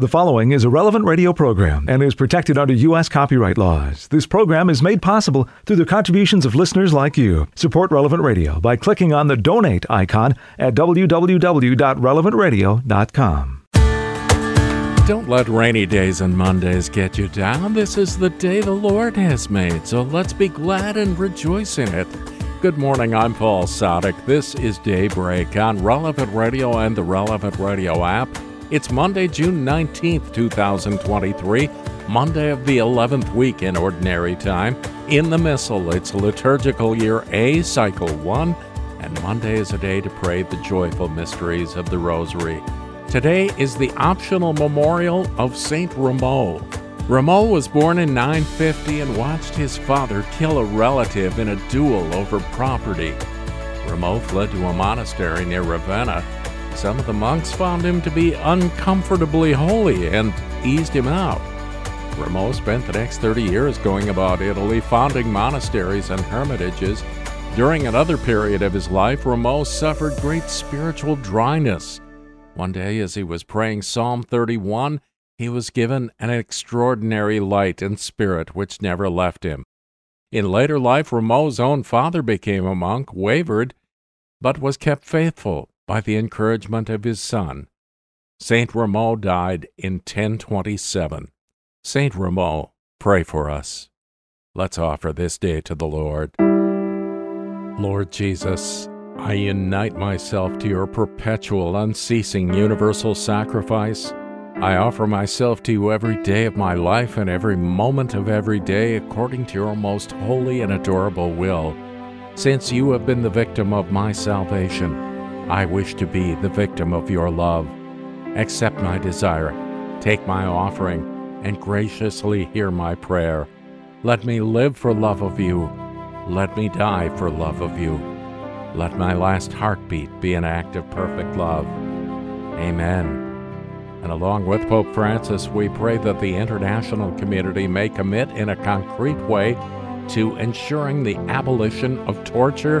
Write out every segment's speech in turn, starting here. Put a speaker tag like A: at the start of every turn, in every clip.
A: The following is a relevant radio program and is protected under U.S. copyright laws. This program is made possible through the contributions of listeners like you. Support Relevant Radio by clicking on the donate icon at www.relevantradio.com.
B: Don't let rainy days and Mondays get you down. This is the day the Lord has made, so let's be glad and rejoice in it. Good morning, I'm Paul Sadek. This is Daybreak on Relevant Radio and the Relevant Radio app. It's Monday, June 19th, 2023, Monday of the 11th week in Ordinary Time. In the Missal, it's liturgical year A, cycle 1, and Monday is a day to pray the joyful mysteries of the Rosary. Today is the optional memorial of Saint Romuald. Romuald was born in 950 and watched his father kill a relative in a duel over property. Romuald fled to a monastery near Ravenna some of the monks found him to be uncomfortably holy and eased him out. Romuald spent the next 30 years going about Italy, founding monasteries and hermitages. During another period of his life, Romuald suffered great spiritual dryness. One day, as he was praying Psalm 31, he was given an extraordinary light and spirit which never left him. In later life, Romuald's own father became a monk, wavered, but was kept faithful by the encouragement of his son. Saint Romuald died in 1027. Saint Romuald, pray for us. Let's offer this day to the Lord. Lord Jesus, I unite myself to your perpetual, unceasing, universal sacrifice. I offer myself to you every day of my life and every moment of every day according to your most holy and adorable will. Since you have been the victim of my salvation, I wish to be the victim of your love. Accept my desire, take my offering, and graciously hear my prayer. Let me live for love of you. Let me die for love of you. Let my last heartbeat be an act of perfect love. Amen. And along with Pope Francis, we pray that the international community may commit in a concrete way to ensuring the abolition of torture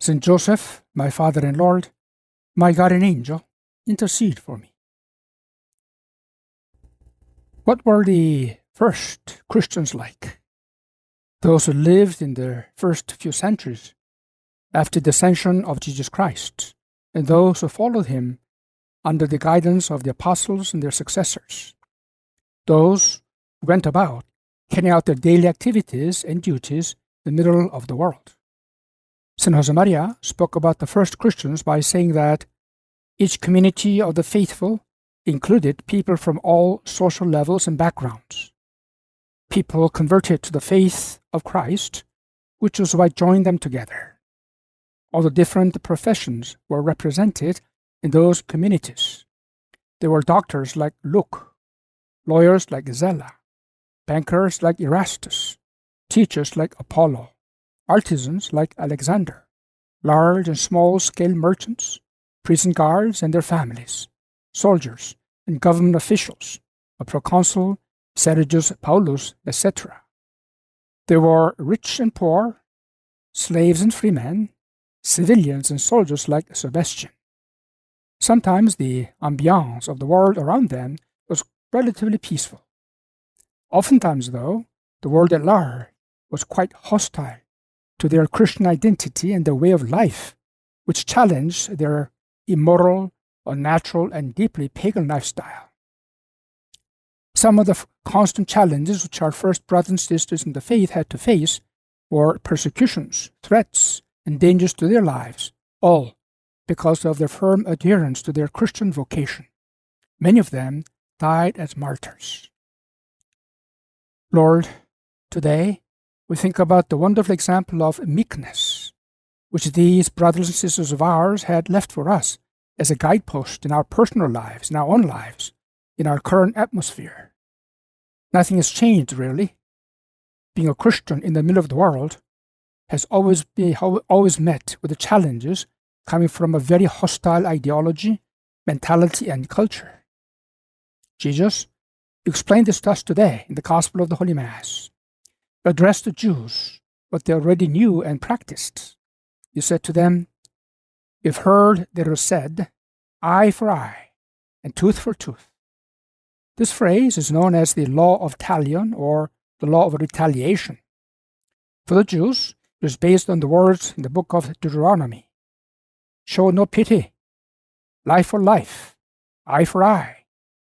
C: Saint Joseph, my Father and Lord, my guardian angel, intercede for me. What were the first Christians like? Those who lived in the first few centuries after the ascension of Jesus Christ, and those who followed him under the guidance of the apostles and their successors. Those who went about carrying out their daily activities and duties in the middle of the world. St. Josemaria spoke about the first Christians by saying that each community of the faithful included people from all social levels and backgrounds. People converted to the faith of Christ, which was what joined them together. All the different professions were represented in those communities. There were doctors like Luke, lawyers like Zella, bankers like Erastus, teachers like Apollo, artisans like Alexander, large and small scale merchants, prison guards and their families, soldiers and government officials, a proconsul, Sergius Paulus, etc. There were rich and poor, slaves and free men, civilians and soldiers like Sebastian. Sometimes the ambiance of the world around them was relatively peaceful. Oftentimes, though, the world at large was quite hostile to their Christian identity and their way of life, which challenge their immoral, unnatural, and deeply pagan lifestyle. Some of the constant challenges which our first brothers and sisters in the faith had to face were persecutions, threats, and dangers to their lives, all because of their firm adherence to their Christian vocation. Many of them died as martyrs. Lord, today we think about the wonderful example of meekness, which these brothers and sisters of ours had left for us as a guidepost in our personal lives, in our own lives, in our current atmosphere. Nothing has changed, really. Being a Christian in the middle of the world has always been always met with the challenges coming from a very hostile ideology, mentality, and culture. Jesus explained this to us today in the Gospel of the Holy Mass. Addressed the Jews what they already knew and practiced. He said to them, You've heard that it was said, eye for eye and tooth for tooth. This phrase is known as the law of talion or the law of retaliation. For the Jews, it was based on the words in the book of Deuteronomy Show no pity, life for life, eye for eye,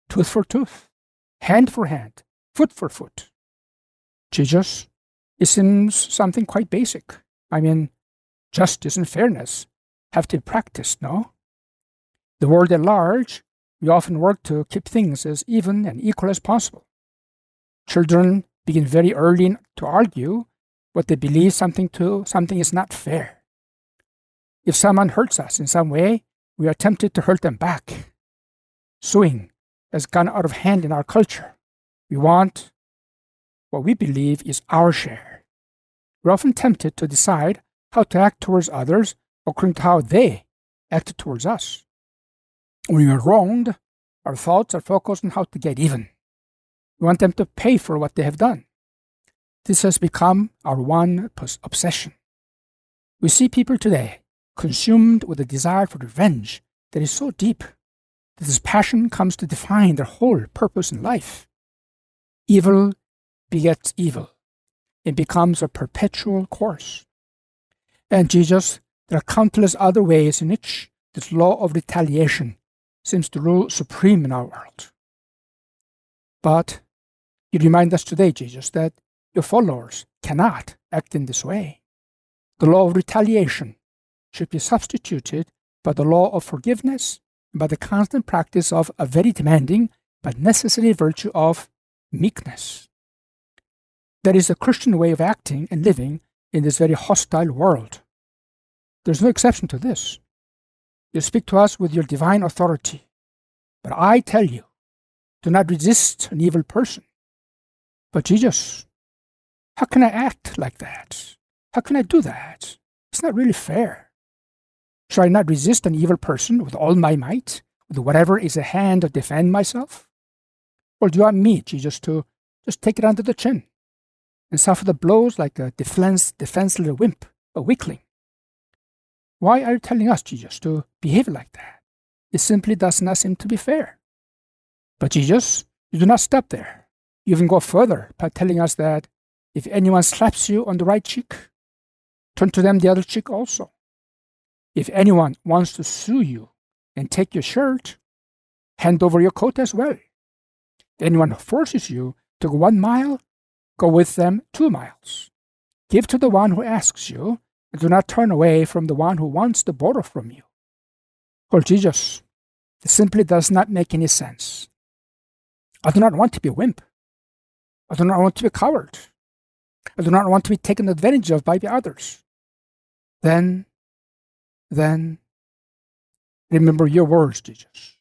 C: tooth for tooth, hand for hand, foot for foot. Jesus, it seems something quite basic. I mean, justice and fairness have to be practiced, no? The world at large, we often work to keep things as even and equal as possible. Children begin very early to argue what they believe something to something is not fair. If someone hurts us in some way, we are tempted to hurt them back. Suing has gone out of hand in our culture. We want what we believe is our share. We're often tempted to decide how to act towards others according to how they act towards us. When we are wronged, our thoughts are focused on how to get even. We want them to pay for what they have done. This has become our one obsession. We see people today consumed with a desire for revenge that is so deep that this passion comes to define their whole purpose in life. Evil begets evil. It becomes a perpetual course. And Jesus, there are countless other ways in which this law of retaliation seems to rule supreme in our world. But you remind us today, Jesus, that your followers cannot act in this way. The law of retaliation should be substituted by the law of forgiveness and by the constant practice of a very demanding but necessary virtue of meekness. That is a Christian way of acting and living in this very hostile world. There's no exception to this. You speak to us with your divine authority. But I tell you, do not resist an evil person. But Jesus, how can I act like that? How can I do that? It's not really fair. Shall I not resist an evil person with all my might, with whatever is at hand to defend myself? Or do you want me, Jesus, to just take it under the chin and suffer the blows like a defense, defenseless wimp, a weakling? Why are you telling us, Jesus, to behave like that? It simply does not seem to be fair. But Jesus, you do not stop there. You even go further by telling us that if anyone slaps you on the right cheek, turn to them the other cheek also. If anyone wants to sue you and take your shirt, hand over your coat as well. If anyone forces you to go one mile, go with them two miles. Give to the one who asks you, and do not turn away from the one who wants to borrow from you. Well, Jesus, this simply does not make any sense. I do not want to be a wimp. I do not want to be a coward. I do not want to be taken advantage of by the others. Then, then, remember your words, Jesus.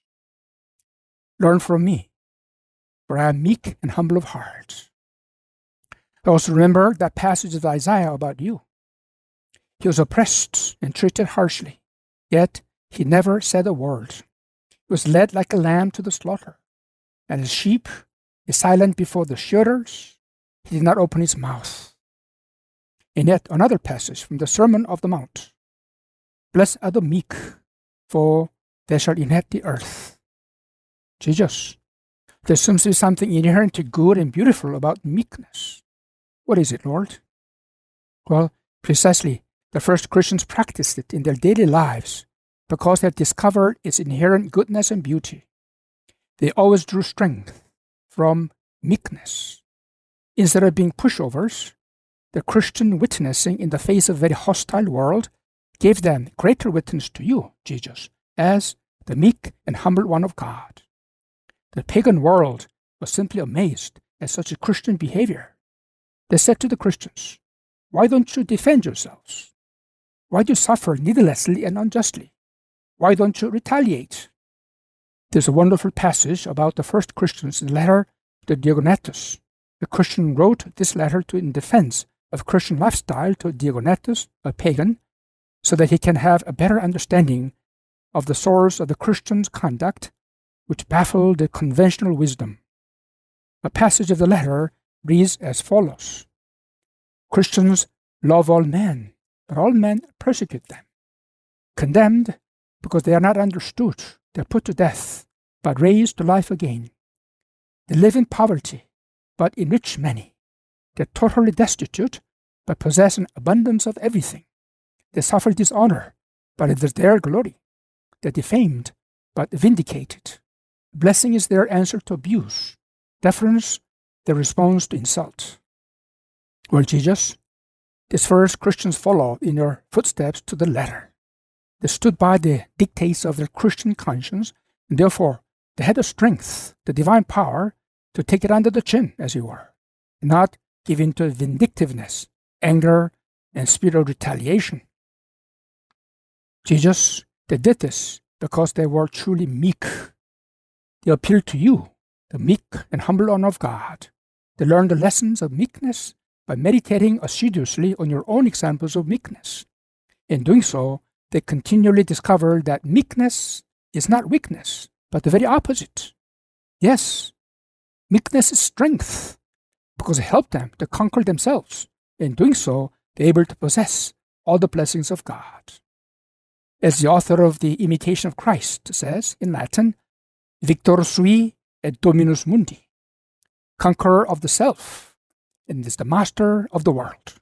C: Learn from me, for I am meek and humble of heart. I also remember that passage of Isaiah about you. He was oppressed and treated harshly, yet he never said a word. He was led like a lamb to the slaughter, and as sheep is silent before the shearers, he did not open his mouth. And yet another passage from the Sermon of the Mount Blessed are the meek, for they shall inherit the earth. Jesus, there seems to be something inherently good and beautiful about meekness. What is it, Lord? Well, precisely the first Christians practiced it in their daily lives because they discovered its inherent goodness and beauty. They always drew strength from meekness. Instead of being pushovers, the Christian witnessing in the face of a very hostile world gave them greater witness to you, Jesus, as the meek and humble one of God. The pagan world was simply amazed at such a Christian behavior. They said to the Christians, Why don't you defend yourselves? Why do you suffer needlessly and unjustly? Why don't you retaliate? There's a wonderful passage about the first Christians in the letter to Diognetus. The Christian wrote this letter to in defense of Christian lifestyle to Diognetus, a pagan, so that he can have a better understanding of the source of the Christian's conduct, which baffled the conventional wisdom. A passage of the letter reads as follows Christians love all men, but all men persecute them. Condemned because they are not understood, they are put to death, but raised to life again. They live in poverty, but enrich many. They're totally destitute, but possess an abundance of everything. They suffer dishonor, but it is their glory. They're defamed, but vindicated. Blessing is their answer to abuse. Deference, their response to insult. Well, Jesus, these first Christians followed in your footsteps to the letter. They stood by the dictates of their Christian conscience, and therefore they had the strength, the divine power, to take it under the chin, as you were, not give in to vindictiveness, anger, and spirit of retaliation. Jesus, they did this because they were truly meek. They appealed to you, the meek and humble one of God. They learn the lessons of meekness by meditating assiduously on your own examples of meekness. In doing so, they continually discover that meekness is not weakness, but the very opposite. Yes, meekness is strength because it helped them to conquer themselves. In doing so, they're able to possess all the blessings of God. As the author of The Imitation of Christ says in Latin, Victor sui dominus mundi, conqueror of the self, and is the master of the world.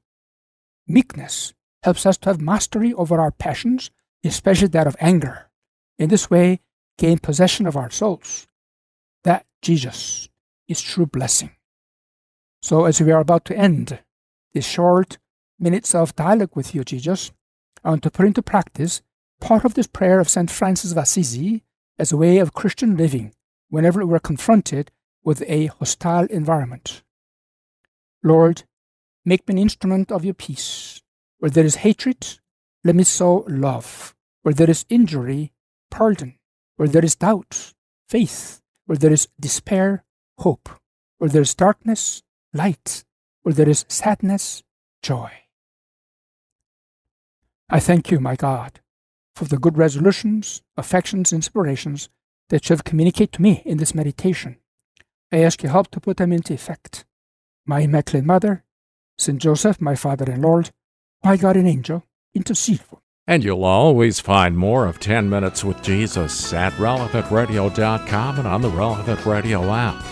C: Meekness helps us to have mastery over our passions, especially that of anger. In this way, gain possession of our souls. That, Jesus, is true blessing. So, as we are about to end these short minutes of dialogue with you, Jesus, I want to put into practice part of this prayer of St. Francis of Assisi as a way of Christian living whenever we're confronted with a hostile environment. Lord, make me an instrument of your peace. Where there is hatred, let me sow love. Where there is injury, pardon. Where there is doubt, faith. Where there is despair, hope. Where there is darkness, light. Where there is sadness, joy. I thank you, my God, for the good resolutions, affections, inspirations that you have communicated to me in this meditation. I ask your help to put them into effect. My Immaculate Mother, Saint Joseph, my Father and Lord, my guardian angel, intercede for me.
B: And you'll always find more of 10 Minutes with Jesus at relevantradio.com and on the Relevant Radio app.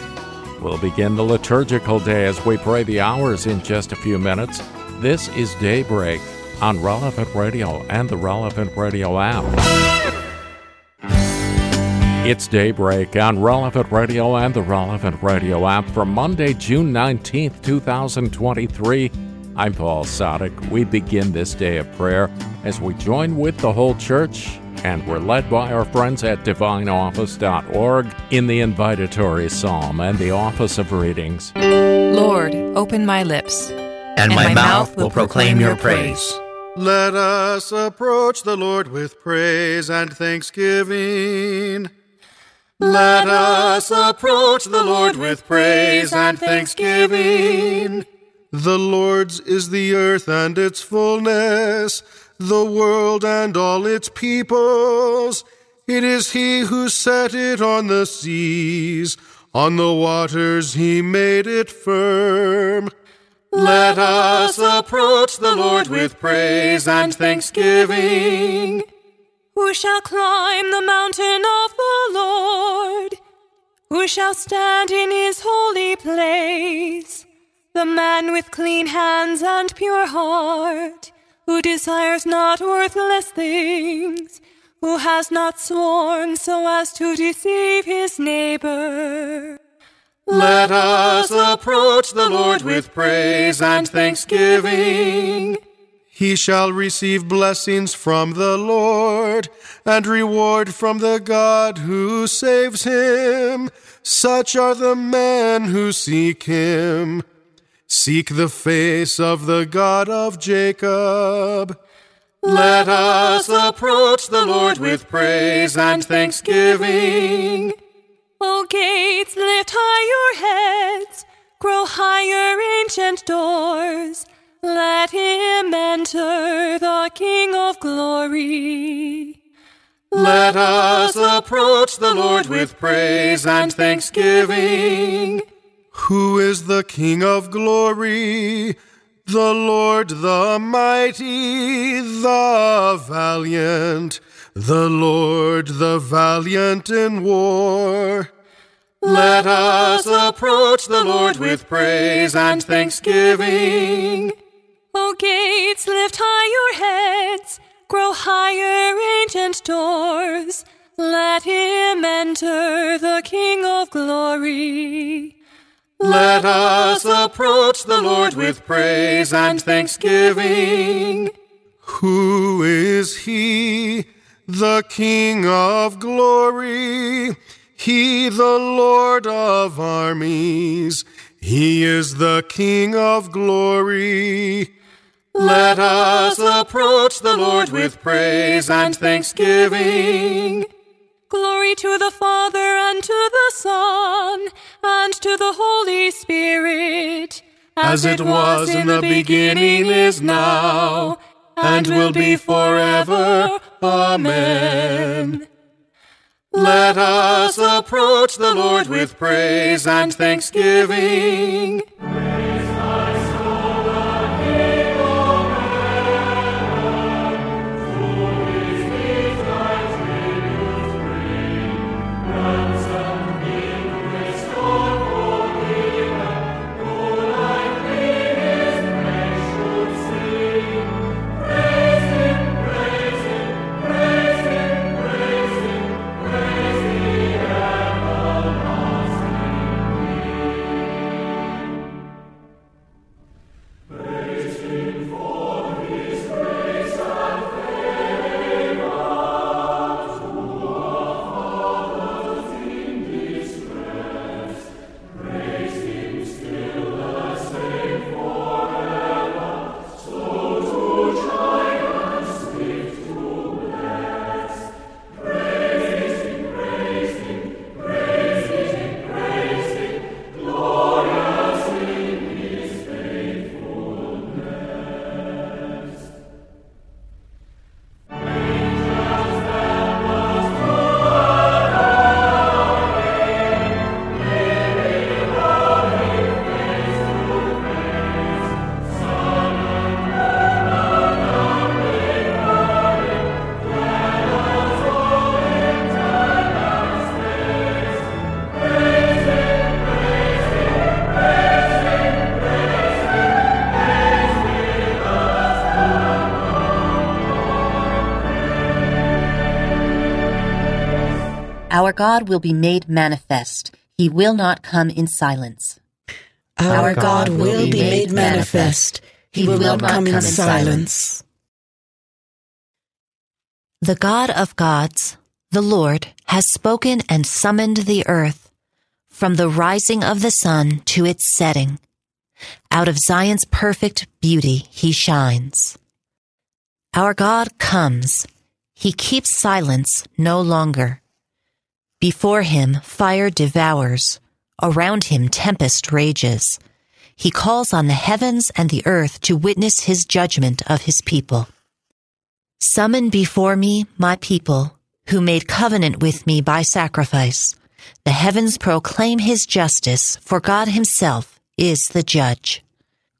B: We'll begin the liturgical day as we pray the hours in just a few minutes. This is Daybreak on Relevant Radio and the Relevant Radio app. It's Daybreak on Relevant Radio and the Relevant Radio app for Monday, June 19th, 2023. I'm Paul Sadek. We begin this day of prayer as we join with the whole church, and we're led by our friends at divineoffice.org in the invitatory psalm and the office of readings.
D: Lord, open my lips,
E: and, my, mouth will proclaim your praise.
F: Let us approach the Lord with praise and thanksgiving. Let us approach the Lord with praise and thanksgiving. The Lord's is the earth and its fullness, the world and all its peoples. It is He who set it on the seas, on the waters He made it firm. Let us approach the Lord with praise and thanksgiving.
G: Who shall climb the mountain of the Lord? Who shall stand in his holy place? The man with clean hands and pure heart, who desires not worthless things, who has not sworn so as to deceive his neighbor.
F: Let us approach the Lord with praise and thanksgiving. He shall receive blessings from the Lord and reward from the God who saves him. Such are the men who seek him. Seek the face of the God of Jacob. Let us approach the Lord with praise and thanksgiving.
G: O gates, lift high your heads, grow higher, ancient doors. Let him enter, the King of glory.
F: Let us approach the Lord with praise and thanksgiving. Who is the King of glory? The Lord the mighty, the valiant, the Lord the valiant in war. Let us approach the Lord with praise and thanksgiving.
G: O gates, lift high your heads, grow higher, ancient doors. Let him enter, the King of glory.
F: Let us approach the Lord with praise and thanksgiving. Who is he? The King of glory. He, the Lord of armies. He is the King of glory. Let us approach the Lord with praise and thanksgiving.
G: Glory to the Father and to the Son and to the Holy Spirit,
F: as it was in the beginning, is now, and will be forever. Amen. Let us approach the Lord with praise and thanksgiving.
H: God will be made manifest. He will not come in silence.
I: Our God will be made manifest. He will not come in silence.
H: The God of gods, the Lord, has spoken and summoned the earth from the rising of the sun to its setting. Out of Zion's perfect beauty he shines. Our God comes. He keeps silence no longer. Before him, fire devours. Around him, tempest rages. He calls on the heavens and the earth to witness his judgment of his people. Summon before me my people, who made covenant with me by sacrifice. The heavens proclaim his justice, for God himself is the judge.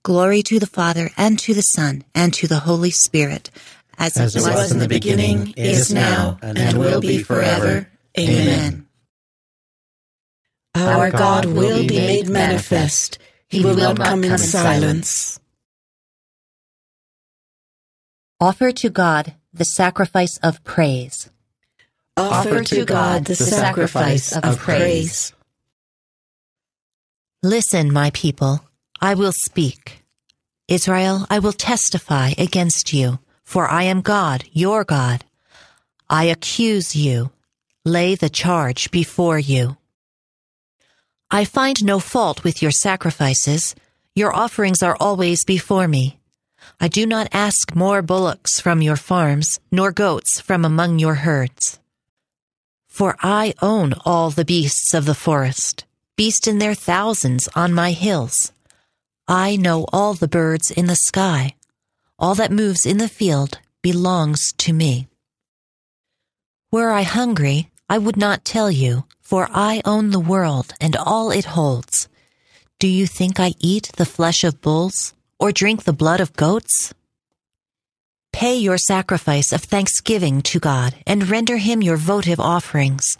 H: Glory to the Father, and to the Son, and to the Holy Spirit, as,
I: as it was, was in the beginning, is now, and will be forever. Amen. Our God will be made manifest. He will not come in silence.
H: Offer to God the sacrifice of praise.
I: Offer to God the sacrifice of praise.
H: Listen, my people, I will speak. Israel, I will testify against you, for I am God, your God. I accuse you lay the charge before you. I find no fault with your sacrifices. Your offerings are always before me. I do not ask more bullocks from your farms, nor goats from among your herds. For I own all the beasts of the forest, beasts in their thousands on my hills. I know all the birds in the sky. All that moves in the field belongs to me. Were I hungry, I would not tell you, for I own the world and all it holds. Do you think I eat the flesh of bulls or drink the blood of goats? Pay your sacrifice of thanksgiving to God and render him your votive offerings.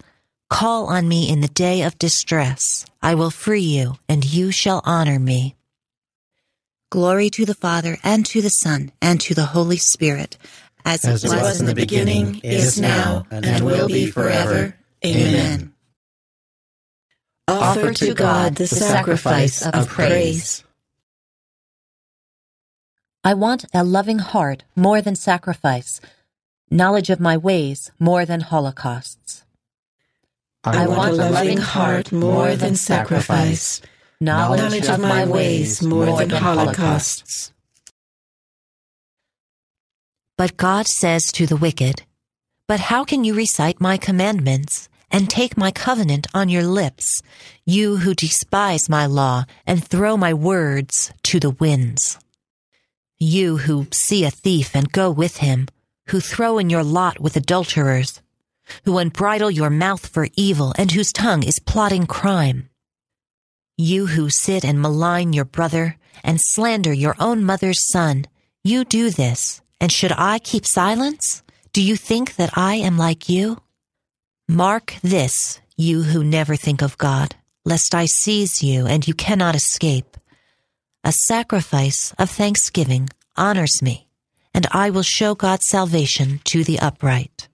H: Call on me in the day of distress. I will free you and you shall honor me. Glory to the Father and to the Son and to the Holy Spirit as,
I: as it was, was in the beginning, is now, and will be forever. Amen. Offer to God the sacrifice of praise.
H: I want a loving heart more than sacrifice, knowledge of my ways more than holocausts.
I: I want a loving heart more than sacrifice, knowledge of my ways more than holocausts.
H: But God says to the wicked, But how can you recite my commandments and take my covenant on your lips, you who despise my law and throw my words to the winds? You who see a thief and go with him, who throw in your lot with adulterers, who unbridle your mouth for evil and whose tongue is plotting crime. You who sit and malign your brother and slander your own mother's son, you do this and should I keep silence? Do you think that I am like you? Mark this, you who never think of God, lest I seize you and you cannot escape. A sacrifice of thanksgiving honors me, and I will show God's salvation to the upright.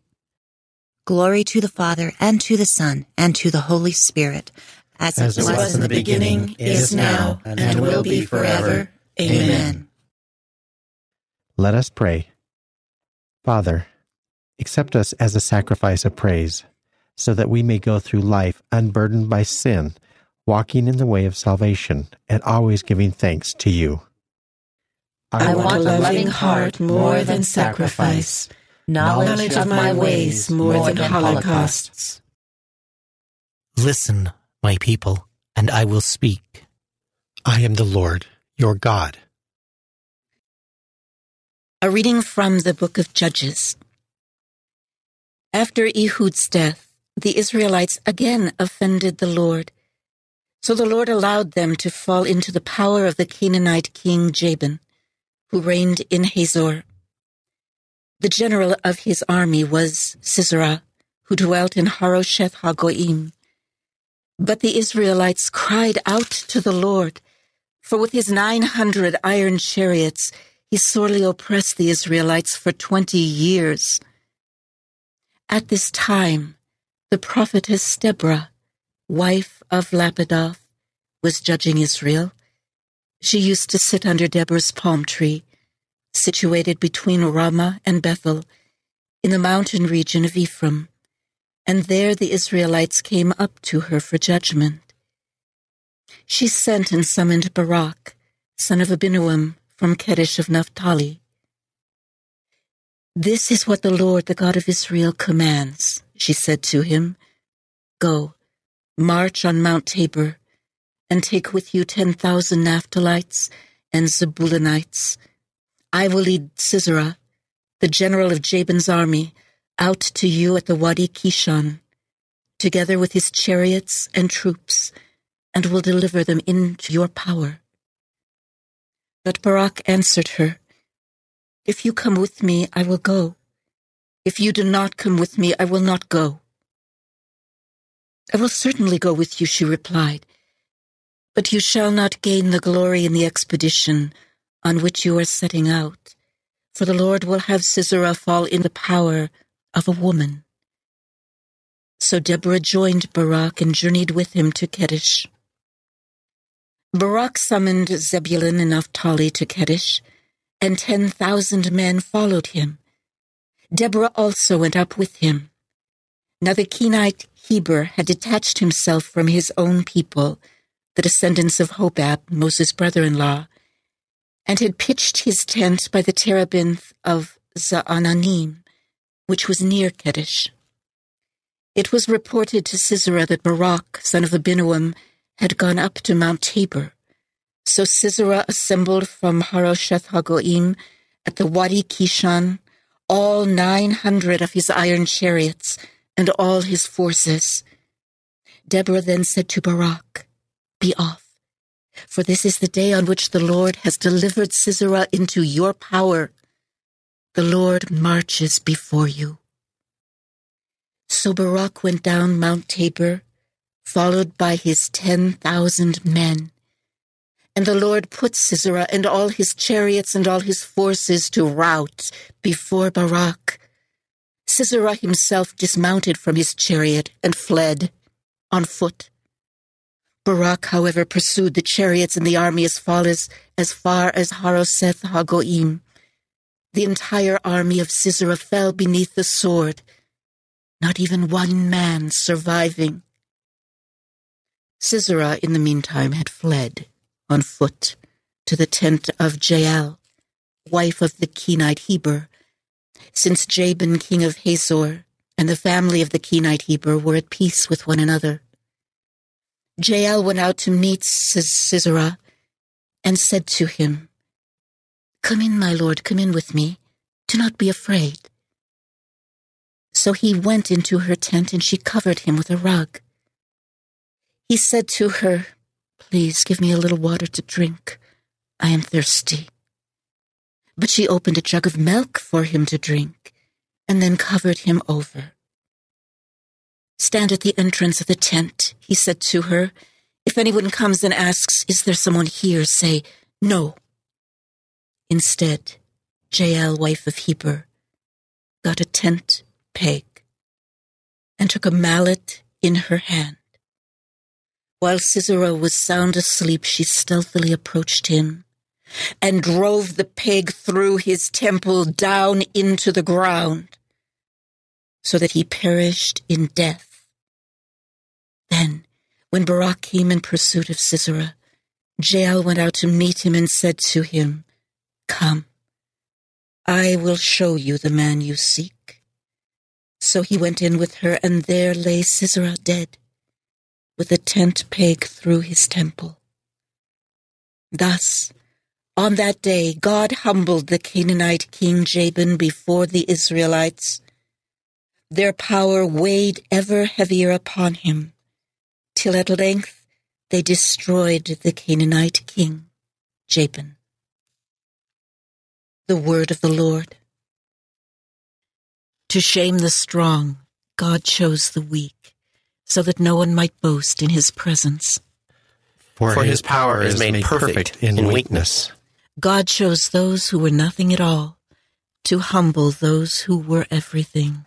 H: Glory to the Father, and to the Son, and to the Holy Spirit,
I: as, as it was, was in the beginning, is now, and will be forever. Amen.
J: Let us pray. Father, accept us as a sacrifice of praise, so that we may go through life unburdened by sin, walking in the way of salvation, and always giving thanks to you.
I: I, want a loving heart more than sacrifice, knowledge of my ways more than holocausts.
K: Listen, my people, and I will speak. I am the Lord, your God.
L: A reading from the book of Judges. After Ehud's death, the Israelites again offended the Lord. So the Lord allowed them to fall into the power of the Canaanite king Jabin, who reigned in Hazor. The general of his army was Sisera, who dwelt in Harosheth Hagoyim. But the Israelites cried out to the Lord, for with his nine hundred iron chariots he sorely oppressed the Israelites for 20 years. At this time, the prophetess Deborah, wife of Lapidoth, was judging Israel. She used to sit under Deborah's palm tree, situated between Ramah and Bethel, in the mountain region of Ephraim, and there the Israelites came up to her for judgment. She sent and summoned Barak, son of Abinoam, from Kedesh of Naphtali. This is what the Lord, the God of Israel, commands, she said to him. Go, march on Mount Tabor, and take with you ten thousand Naphtalites and Zebulunites. I will lead Sisera, the general of Jabin's army, out to you at the Wadi Kishon, together with his chariots and troops, and will deliver them into your power. But Barak answered her, If you come with me, I will go. If you do not come with me, I will not go. I will certainly go with you, she replied, but you shall not gain the glory in the expedition on which you are setting out, for the Lord will have Sisera fall in the power of a woman. So Deborah joined Barak and journeyed with him to Kedesh. Barak summoned Zebulun and Naphtali to Kedesh, and ten thousand men followed him. Deborah also went up with him. Now the Kenite Heber had detached himself from his own people, the descendants of Hobab, Moses' brother-in-law, and had pitched his tent by the terebinth of Zaananim, which was near Kedesh. It was reported to Sisera that Barak, son of Abinoam, had gone up to Mount Tabor. So Sisera assembled from Harosheth Hagoim at the Wadi Kishon all nine hundred of his iron chariots and all his forces. Deborah then said to Barak, Be off, for this is the day on which the Lord has delivered Sisera into your power. The Lord marches before you. So Barak went down Mount Tabor, followed by his ten thousand men. And the Lord put Sisera and all his chariots and all his forces to rout before Barak. Sisera himself dismounted from his chariot and fled on foot. Barak, however, pursued the chariots and the army as far as, as far as Haroseth Hagoim. The entire army of Sisera fell beneath the sword, not even one man surviving. Sisera, in the meantime, had fled on foot to the tent of Jael, wife of the Kenite Heber, since Jabin, king of Hazor, and the family of the Kenite Heber were at peace with one another. Jael went out to meet Sisera and said to him, Come in, my lord, come in with me. Do not be afraid. So he went into her tent and she covered him with a rug. He said to her, Please give me a little water to drink. I am thirsty. But she opened a jug of milk for him to drink and then covered him over. Stand at the entrance of the tent, he said to her. If anyone comes and asks, Is there someone here? say, No. Instead, Jael, wife of Heber, got a tent peg and took a mallet in her hand. While Sisera was sound asleep, she stealthily approached him and drove the peg through his temple down into the ground so that he perished in death. Then, when Barak came in pursuit of Sisera, Jael went out to meet him and said to him, Come, I will show you the man you seek. So he went in with her, and there lay Sisera dead, with a tent peg through his temple. Thus, on that day, God humbled the Canaanite king Jabin before the Israelites. Their power weighed ever heavier upon him, till at length they destroyed the Canaanite king Jabin. The word of the Lord. To shame the strong, God chose the weak, so that no one might boast in his presence.
J: For, For his, his power is made, made perfect, perfect in, in weakness.
L: God chose those who were nothing at all to humble those who were everything.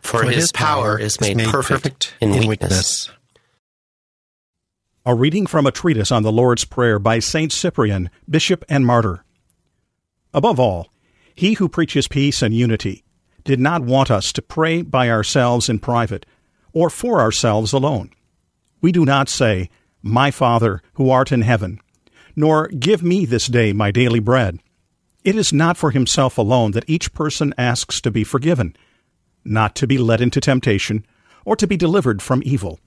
E: For, For his power is made, made perfect, perfect in, in weakness.
M: A reading from a treatise on the Lord's Prayer by Saint Cyprian, bishop and martyr. Above all, he who preaches peace and unity did not want us to pray by ourselves in private or for ourselves alone. We do not say, My Father, who art in heaven, nor give me this day my daily bread. It is not for himself alone that each person asks to be forgiven, not to be led into temptation, or to be delivered from evil.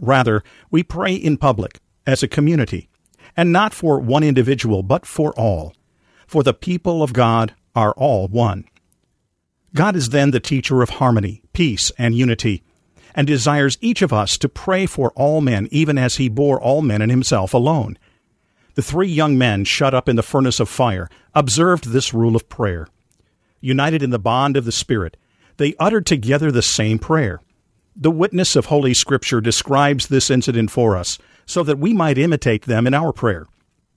M: Rather, we pray in public, as a community, and not for one individual, but for all. For the people of God are all one. God is then the teacher of harmony, peace, and unity, and desires each of us to pray for all men, even as he bore all men in himself alone. The three young men shut up in the furnace of fire observed this rule of prayer. United in the bond of the Spirit, they uttered together the same prayer. The witness of Holy Scripture describes this incident for us so that we might imitate them in our prayer.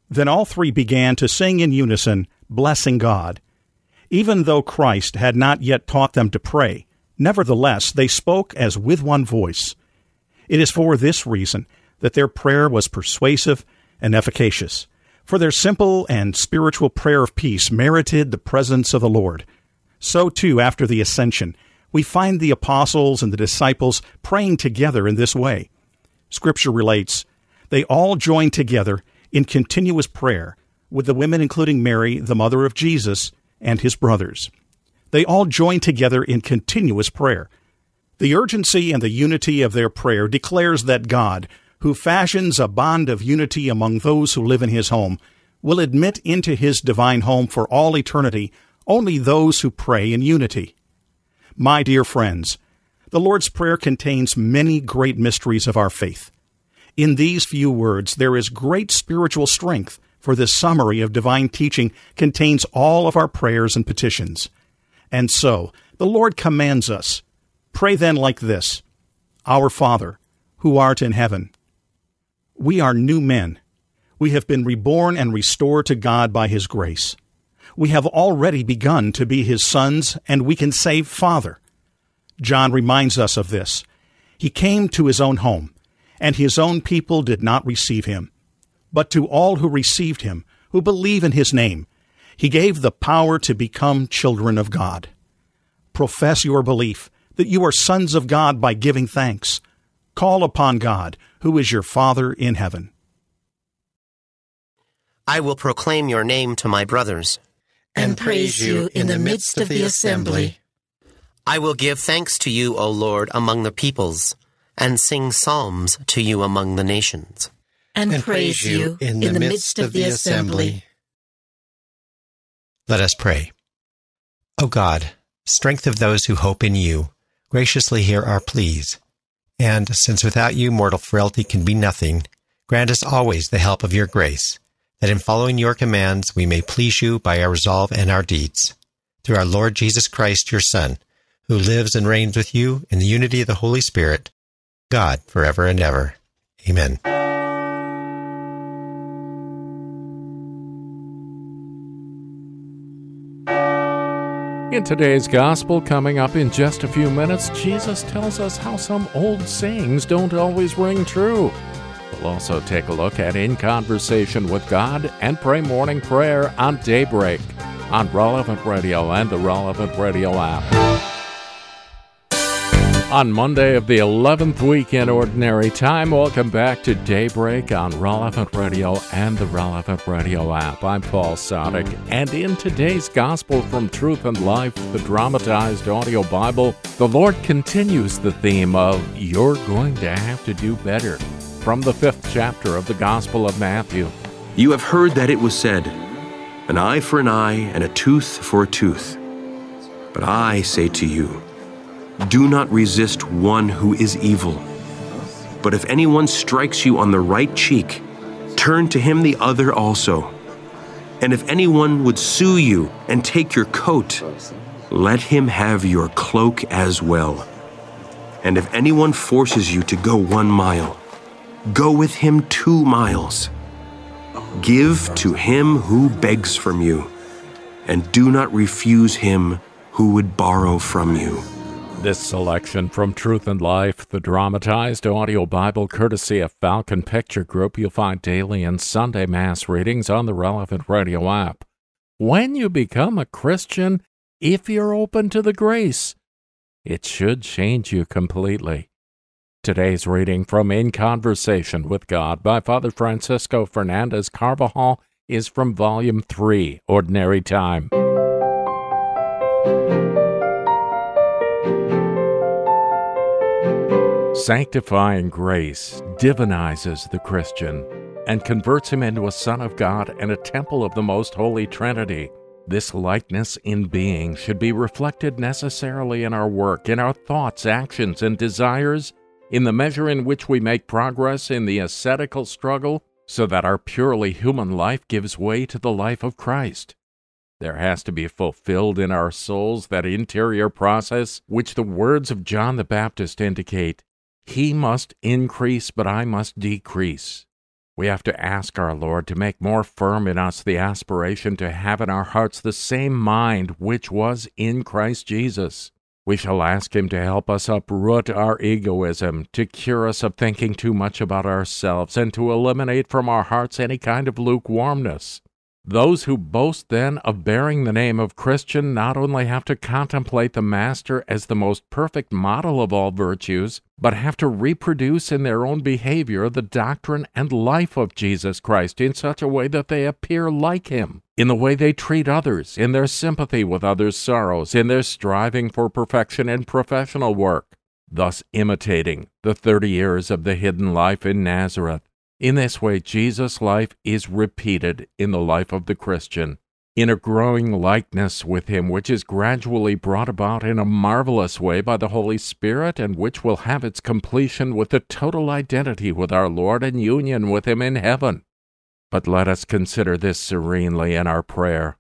M: Then all three began to sing in unison, blessing God. Even though Christ had not yet taught them to pray, nevertheless they spoke as with one voice. It is for this reason that their prayer was persuasive and efficacious, for their simple and spiritual prayer of peace merited the presence of the Lord. So, too, after the ascension, we find the apostles and the disciples praying together in this way. Scripture relates, They all joined together in continuous prayer with the women including Mary, the mother of Jesus, and his brothers. They all join together in continuous prayer. The urgency and the unity of their prayer declares that God, who fashions a bond of unity among those who live in his home, will admit into his divine home for all eternity only those who pray in unity. My dear friends, the Lord's Prayer contains many great mysteries of our faith. In these few words, there is great spiritual strength, for this summary of divine teaching contains all of our prayers and petitions. And so, the Lord commands us Pray then like this Our Father, who art in heaven. We are new men. We have been reborn and restored to God by His grace. We have already begun to be His sons, and we can say, Father. John reminds us of this. He came to his own home, and his own people did not receive him. But to all who received him, who believe in his name, he gave the power to become children of God. Profess your belief that you are sons of God by giving thanks. Call upon God, who is your Father in heaven.
E: I will proclaim your name to my brothers
I: and praise you in the midst of the assembly.
E: I will give thanks to you, O Lord, among the peoples, and sing psalms to you among the nations.
I: And, and praise you in the, in the midst of the assembly.
J: Let us pray. O God, strength of those who hope in you, graciously hear our pleas. And since without you mortal frailty can be nothing, grant us always the help of your grace, that in following your commands we may please you by our resolve and our deeds. Through our Lord Jesus Christ, your Son, who lives and reigns with you in the unity of the Holy Spirit, God, forever and ever. Amen.
B: In today's gospel, coming up in just a few minutes, Jesus tells us how some old sayings don't always ring true. We'll also take a look at In Conversation with God and pray morning prayer on daybreak on Relevant Radio and the Relevant Radio app. On Monday of the 11th week in Ordinary Time, welcome back to Daybreak on Relevant Radio and the Relevant Radio app. I'm Paul Sadek, and in today's Gospel from Truth and Life, the dramatized audio Bible, the Lord continues the theme of You're Going to Have to Do Better from the fifth chapter of the Gospel of Matthew.
N: You have heard that it was said, An eye for an eye and a tooth for a tooth. But I say to you, do not resist one who is evil. But if anyone strikes you on the right cheek, turn to him the other also. And if anyone would sue you and take your coat, let him have your cloak as well. And if anyone forces you to go one mile, go with him two miles. Give to him who begs from you, and do not refuse him who would borrow from you.
B: This selection from Truth and Life, the dramatized audio Bible courtesy of Falcon Picture Group, you'll find daily and Sunday Mass readings on the relevant radio app. When you become a Christian, if you're open to the grace, it should change you completely. Today's reading from In Conversation with God by Father Francisco Fernandez Carvajal is from Volume 3, Ordinary Time. Sanctifying grace divinizes the Christian and converts him into a Son of God and a temple of the Most Holy Trinity. This likeness in being should be reflected necessarily in our work, in our thoughts, actions, and desires, in the measure in which we make progress in the ascetical struggle, so that our purely human life gives way to the life of Christ. There has to be fulfilled in our souls that interior process which the words of John the Baptist indicate he must increase, but I must decrease. We have to ask our Lord to make more firm in us the aspiration to have in our hearts the same mind which was in Christ Jesus. We shall ask Him to help us uproot our egoism, to cure us of thinking too much about ourselves, and to eliminate from our hearts any kind of lukewarmness. Those who boast then of bearing the name of Christian not only have to contemplate the Master as the most perfect model of all virtues, but have to reproduce in their own behavior the doctrine and life of Jesus Christ in such a way that they appear like Him, in the way they treat others, in their sympathy with others' sorrows, in their striving for perfection in professional work, thus imitating the thirty years of the hidden life in Nazareth in this way, Jesus' life is repeated in the life of the Christian, in a growing likeness with him, which is gradually brought about in a marvelous way by the Holy Spirit, and which will have its completion with the total identity with our Lord and union with him in heaven. But let us consider this serenely in our prayer.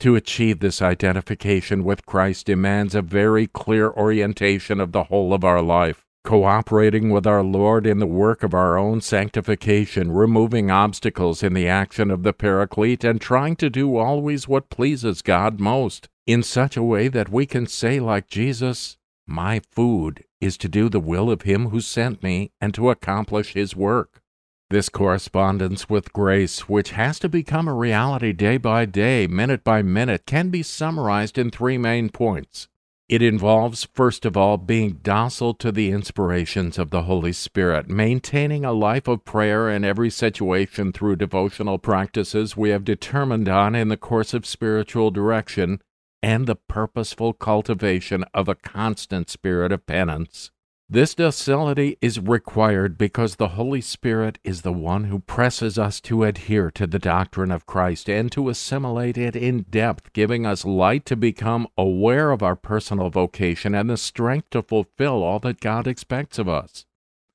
B: To achieve this identification with Christ demands a very clear orientation of the whole of our life cooperating with our Lord in the work of our own sanctification, removing obstacles in the action of the Paraclete, and trying to do always what pleases God most, in such a way that we can say, like Jesus, My food is to do the will of Him who sent me and to accomplish His work. This correspondence with grace, which has to become a reality day by day, minute by minute, can be summarized in three main points. It involves, first of all, being docile to the inspirations of the Holy Spirit, maintaining a life of prayer in every situation through devotional practices we have determined on in the course of spiritual direction, and the purposeful cultivation of a constant spirit of penance. This docility is required because the Holy Spirit is the one who presses us to adhere to the doctrine of Christ and to assimilate it in depth, giving us light to become aware of our personal vocation and the strength to fulfill all that God expects of us.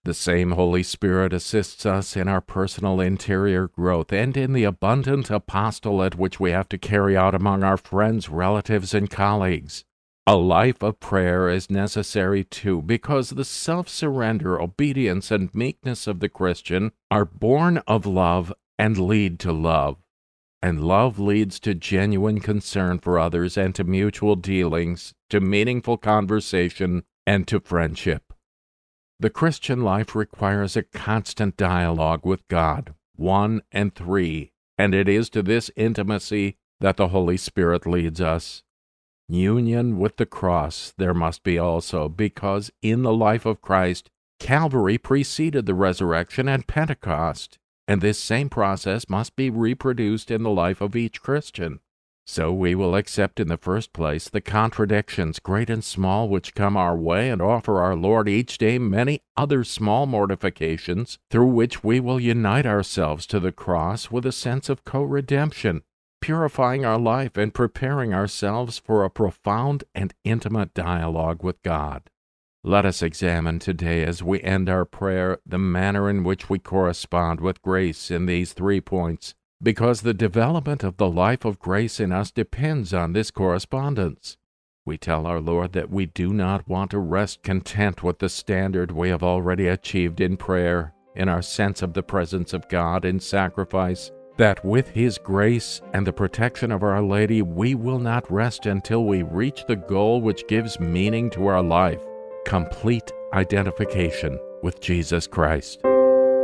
B: The same Holy Spirit assists us in our personal interior growth and in the abundant apostolate which we have to carry out among our friends, relatives, and colleagues. A life of prayer is necessary too, because the self surrender, obedience, and meekness of the Christian are born of love and lead to love. And love leads to genuine concern for others and to mutual dealings, to meaningful conversation, and to friendship. The Christian life requires a constant dialogue with God, one and three, and it is to this intimacy that the Holy Spirit leads us. Union with the cross there must be also, because in the life of Christ, Calvary preceded the resurrection and Pentecost, and this same process must be reproduced in the life of each Christian. So we will accept in the first place the contradictions, great and small, which come our way, and offer our Lord each day many other small mortifications, through which we will unite ourselves to the cross with a sense of co redemption purifying our life and preparing ourselves for a profound and intimate dialogue with God. Let us examine today, as we end our prayer, the manner in which we correspond with grace in these three points, because the development of the life of grace in us depends on this correspondence. We tell our Lord that we do not want to rest content with the standard we have already achieved in prayer, in our sense of the presence of God in sacrifice, that with His grace and the protection of Our Lady, we will not rest until we reach the goal which gives meaning to our life complete identification with Jesus Christ.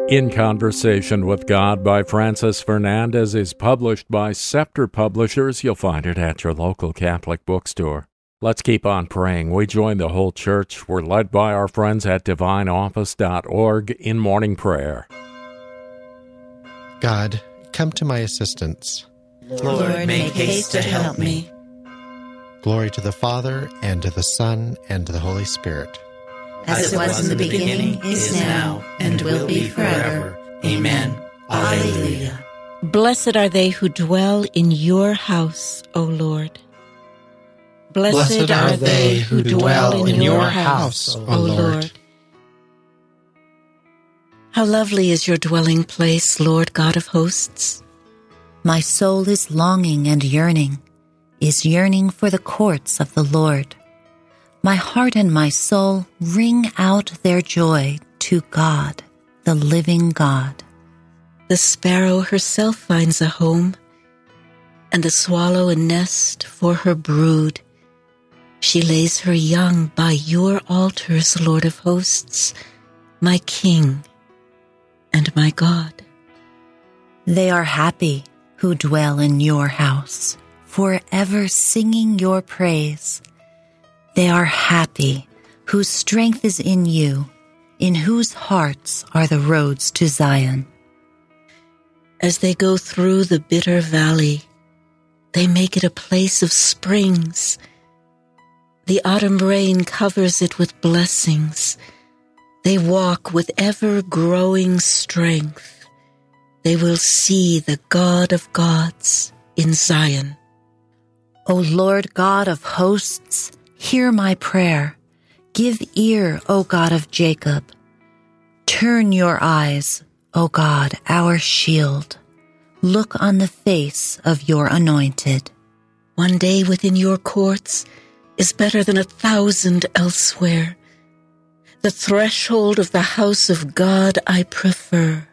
B: In Conversation with God by Francis Fernandez is published by Scepter Publishers. You'll find it at your local Catholic bookstore. Let's keep on praying. We join the whole church. We're led by our friends at divineoffice.org in morning prayer.
J: God, come to my assistance.
I: Lord, make haste to help me.
J: Glory to the Father, and to the Son, and to the Holy Spirit.
I: As it was in the beginning, is now, and will be forever. Amen. Alleluia.
L: Blessed are they who dwell in your house, O Lord.
K: Blessed are they who dwell in your house, O Lord.
L: How lovely is your dwelling place, Lord God of hosts.
H: My soul is longing and yearning, is yearning for the courts of the Lord. My heart and my soul ring out their joy to God, the living God.
L: The sparrow herself finds a home, and the swallow a nest for her brood. She lays her young by your altars, Lord of hosts, my King and my God.
H: They are happy who dwell in your house, forever singing your praise. They are happy whose strength is in you, in whose hearts are the roads to Zion.
L: As they go through the bitter valley, they make it a place of springs. The autumn rain covers it with blessings. They walk with ever growing strength. They will see the God of gods in Zion.
H: O Lord God of hosts, hear my prayer. Give ear, O God of Jacob. Turn your eyes, O God, our shield. Look on the face of your anointed.
L: One day within your courts is better than a thousand elsewhere. The threshold of the house of God I prefer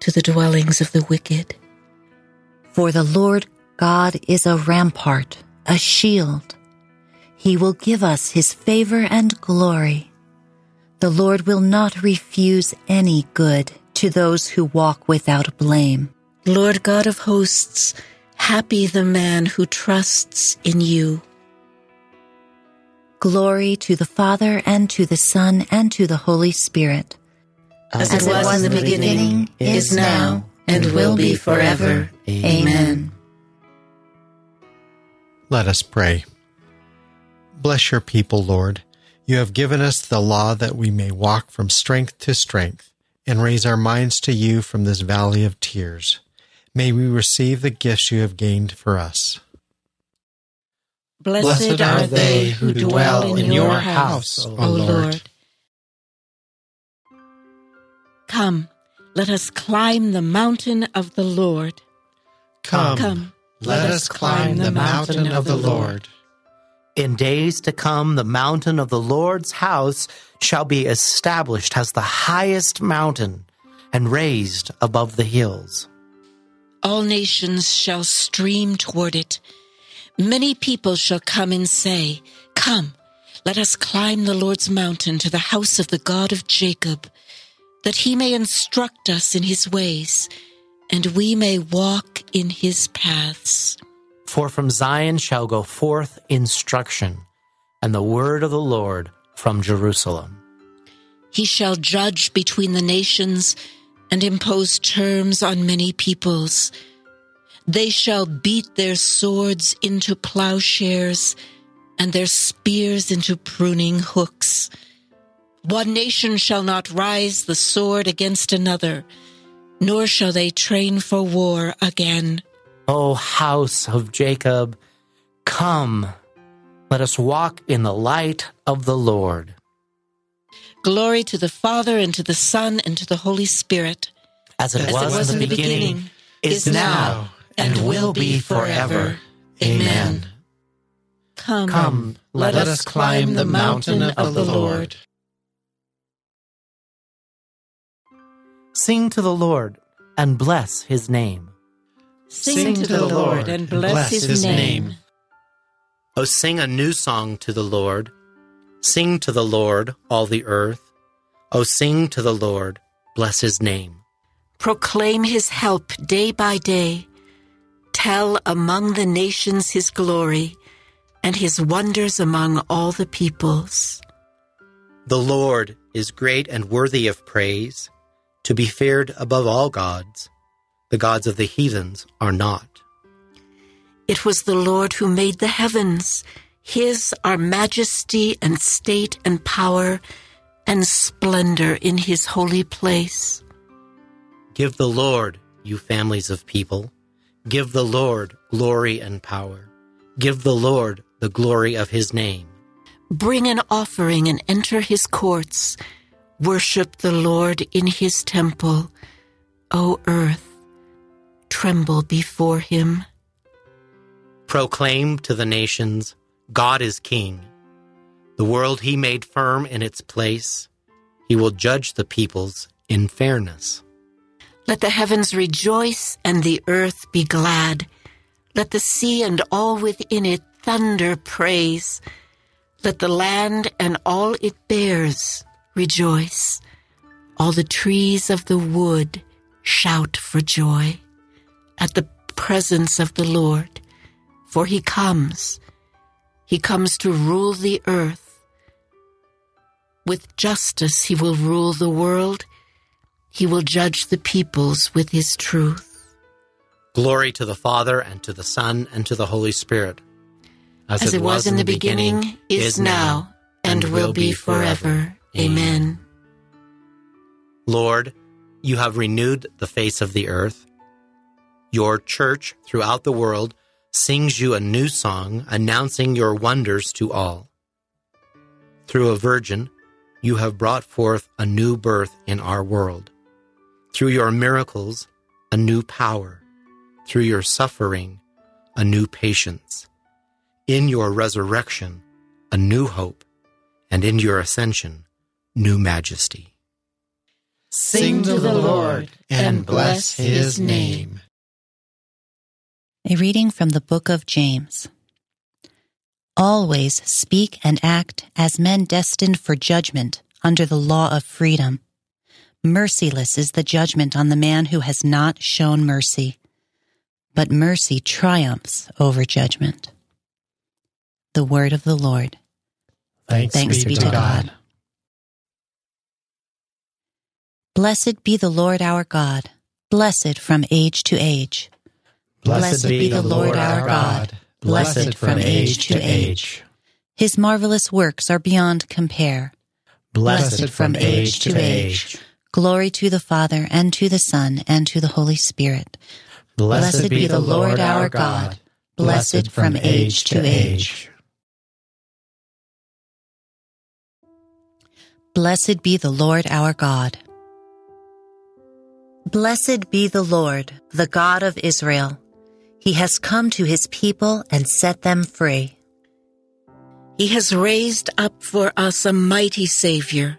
L: to the dwellings of the wicked.
H: For the Lord God is a rampart, a shield. He will give us his favor and glory. The Lord will not refuse any good to those who walk without blame.
L: Lord God of hosts, happy the man who trusts in you.
H: Glory to the Father, and to the Son, and to the Holy Spirit.
I: As, As it was, was in the beginning, beginning is now, and will be forever. Amen.
J: Let us pray. Bless your people, Lord. You have given us the law that we may walk from strength to strength and raise our minds to you from this valley of tears. May we receive the gifts you have gained for us.
I: Blessed are they who dwell in your house, O Lord.
L: Come, let us climb the mountain of the Lord.
J: Come, Come let us climb the mountain of the Lord.
E: In days to come, the mountain of the Lord's house shall be established as the highest mountain and raised above the hills.
L: All nations shall stream toward it Many people shall come and say, Come, let us climb the Lord's mountain to the house of the God of Jacob, that he may instruct us in his ways, and we may walk in his paths.
E: For from Zion shall go forth instruction, and the word of the Lord from Jerusalem.
L: He shall judge between the nations and impose terms on many peoples. They shall beat their swords into plowshares and their spears into pruning hooks. One nation shall not rise the sword against another, nor shall they train for war again.
E: O house of Jacob, come, let us walk in the light of the Lord.
L: Glory to the Father, and to the Son, and to the Holy Spirit.
E: As it, As was, it was, in the beginning, beginning is now and will be forever. Amen.
L: Come,
I: Come let, let us climb the mountain of the Lord.
E: Sing to the Lord and bless his name.
L: Sing, to the Lord and bless, his, name.
E: Oh, sing a new song to the Lord. Sing to the Lord, all the earth. Oh, sing to the Lord, bless his name.
L: Proclaim his help day by day tell among the nations his glory and his wonders among all the peoples.
E: The Lord is great and worthy of praise, to be feared above all gods. The gods of the heathens are not.
L: It was the Lord who made the heavens. His are majesty and state and power and splendor in his holy place.
E: Give the Lord, you families of people Give the Lord glory and power. Give the Lord the glory of his name.
L: Bring an offering and enter his courts. Worship the Lord in his temple. O earth, tremble before him.
E: Proclaim to the nations, God is king. The world he made firm in its place. He will judge the peoples in fairness.
L: Let the heavens rejoice and the earth be glad. Let the sea and all within it thunder praise. Let the land and all it bears rejoice. All the trees of the wood shout for joy at the presence of the Lord, for he comes. He comes to rule the earth. With justice he will rule the world. He will judge the peoples with his truth.
E: Glory to the Father, and to the Son, and to the Holy Spirit.
L: As, As it was in the beginning, is now, and will be forever. Amen.
E: Lord, you have renewed the face of the earth. Your church throughout the world sings you a new song announcing your wonders to all. Through a virgin, you have brought forth a new birth in our world. Through your miracles, a new power. Through your suffering, a new patience. In your resurrection, a new hope. And in your ascension, new majesty.
I: Sing to the Lord and bless his name.
H: A reading from the book of James. Always speak and act as men destined for judgment under the law of freedom. Merciless is the judgment on the man who has not shown mercy, but mercy triumphs over judgment. The word of the Lord.
J: Thanks, Thanks be, to God. God.
H: Blessed be the Lord our God, blessed from age to age.
I: Blessed, be the Lord our God, blessed from age to age.
H: His marvelous works are beyond compare.
I: Blessed from age to age.
H: Glory to the Father, and to the Son, and to the Holy Spirit.
I: Blessed be the Lord our God, blessed from age to age.
H: Blessed be the Lord our God. Blessed be the Lord, the God of Israel. He has come to his people and set them free.
L: He has raised up for us a mighty Savior,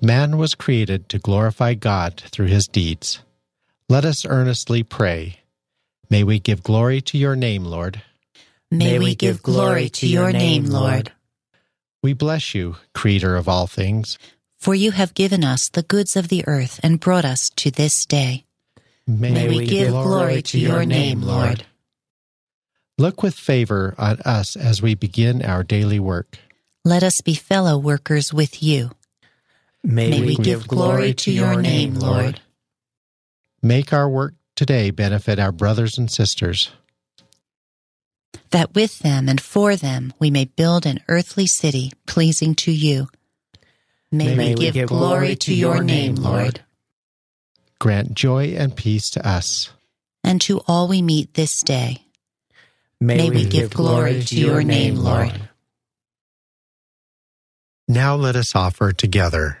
J: Man was created to glorify God through his deeds. Let us earnestly pray. May we give glory to your name, Lord.
H: May we give glory to your name, Lord.
J: We bless you, Creator of all things.
H: For you have given us the goods of the earth and brought us to this day.
I: May, May we give glory to your name, Lord.
J: Look with favor on us as we begin our daily work.
H: Let us be fellow workers with you.
I: May, May we, we give glory to your name, Lord.
J: Make our work today benefit our brothers and sisters.
H: That with them and for them we may build an earthly city pleasing to you.
I: May, may we, give, give glory to your name, Lord.
J: Grant joy and peace to us.
H: And to all we meet this day.
I: May, May we, we give glory to your name, Lord.
J: Now let us offer together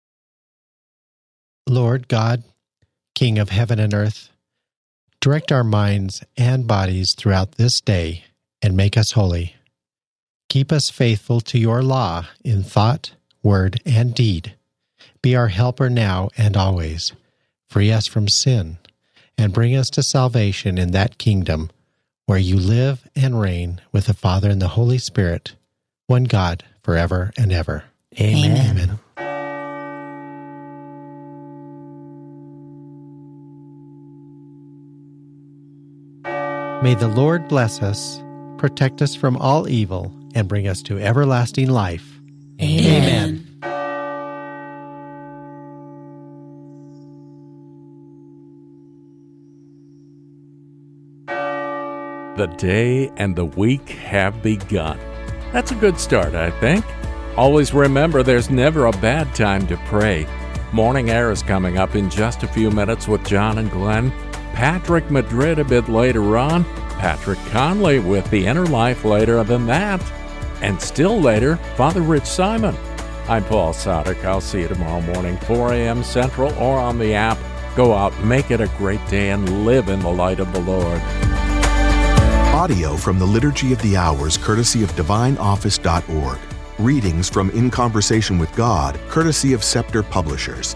J: Lord God, King of heaven and earth, direct our minds and bodies throughout this day and make us holy. Keep us faithful to your law in thought, word, and deed. Be our helper now and always. Free us from sin and bring us to salvation in that kingdom where you live and reign with the Father and the Holy Spirit, one God, forever and ever.
H: Amen.
J: Amen. May the Lord bless us, protect us from all evil, and bring us to everlasting life.
H: Amen.
B: The day and the week have begun. That's a good start, I think. Always remember there's never a bad time to pray. Morning Air is coming up in just a few minutes with John and Glenn. Patrick Madrid a bit later on. Patrick Conley with The Inner Life later than that. And still later, Father Rich Simon. I'm Paul Sadek. I'll see you tomorrow morning, 4 a.m. Central or on the app. Go out, make it a great day, and live in the light of the Lord.
O: Audio from the Liturgy of the Hours, courtesy of DivineOffice.org. Readings from In Conversation with God, courtesy of Scepter Publishers.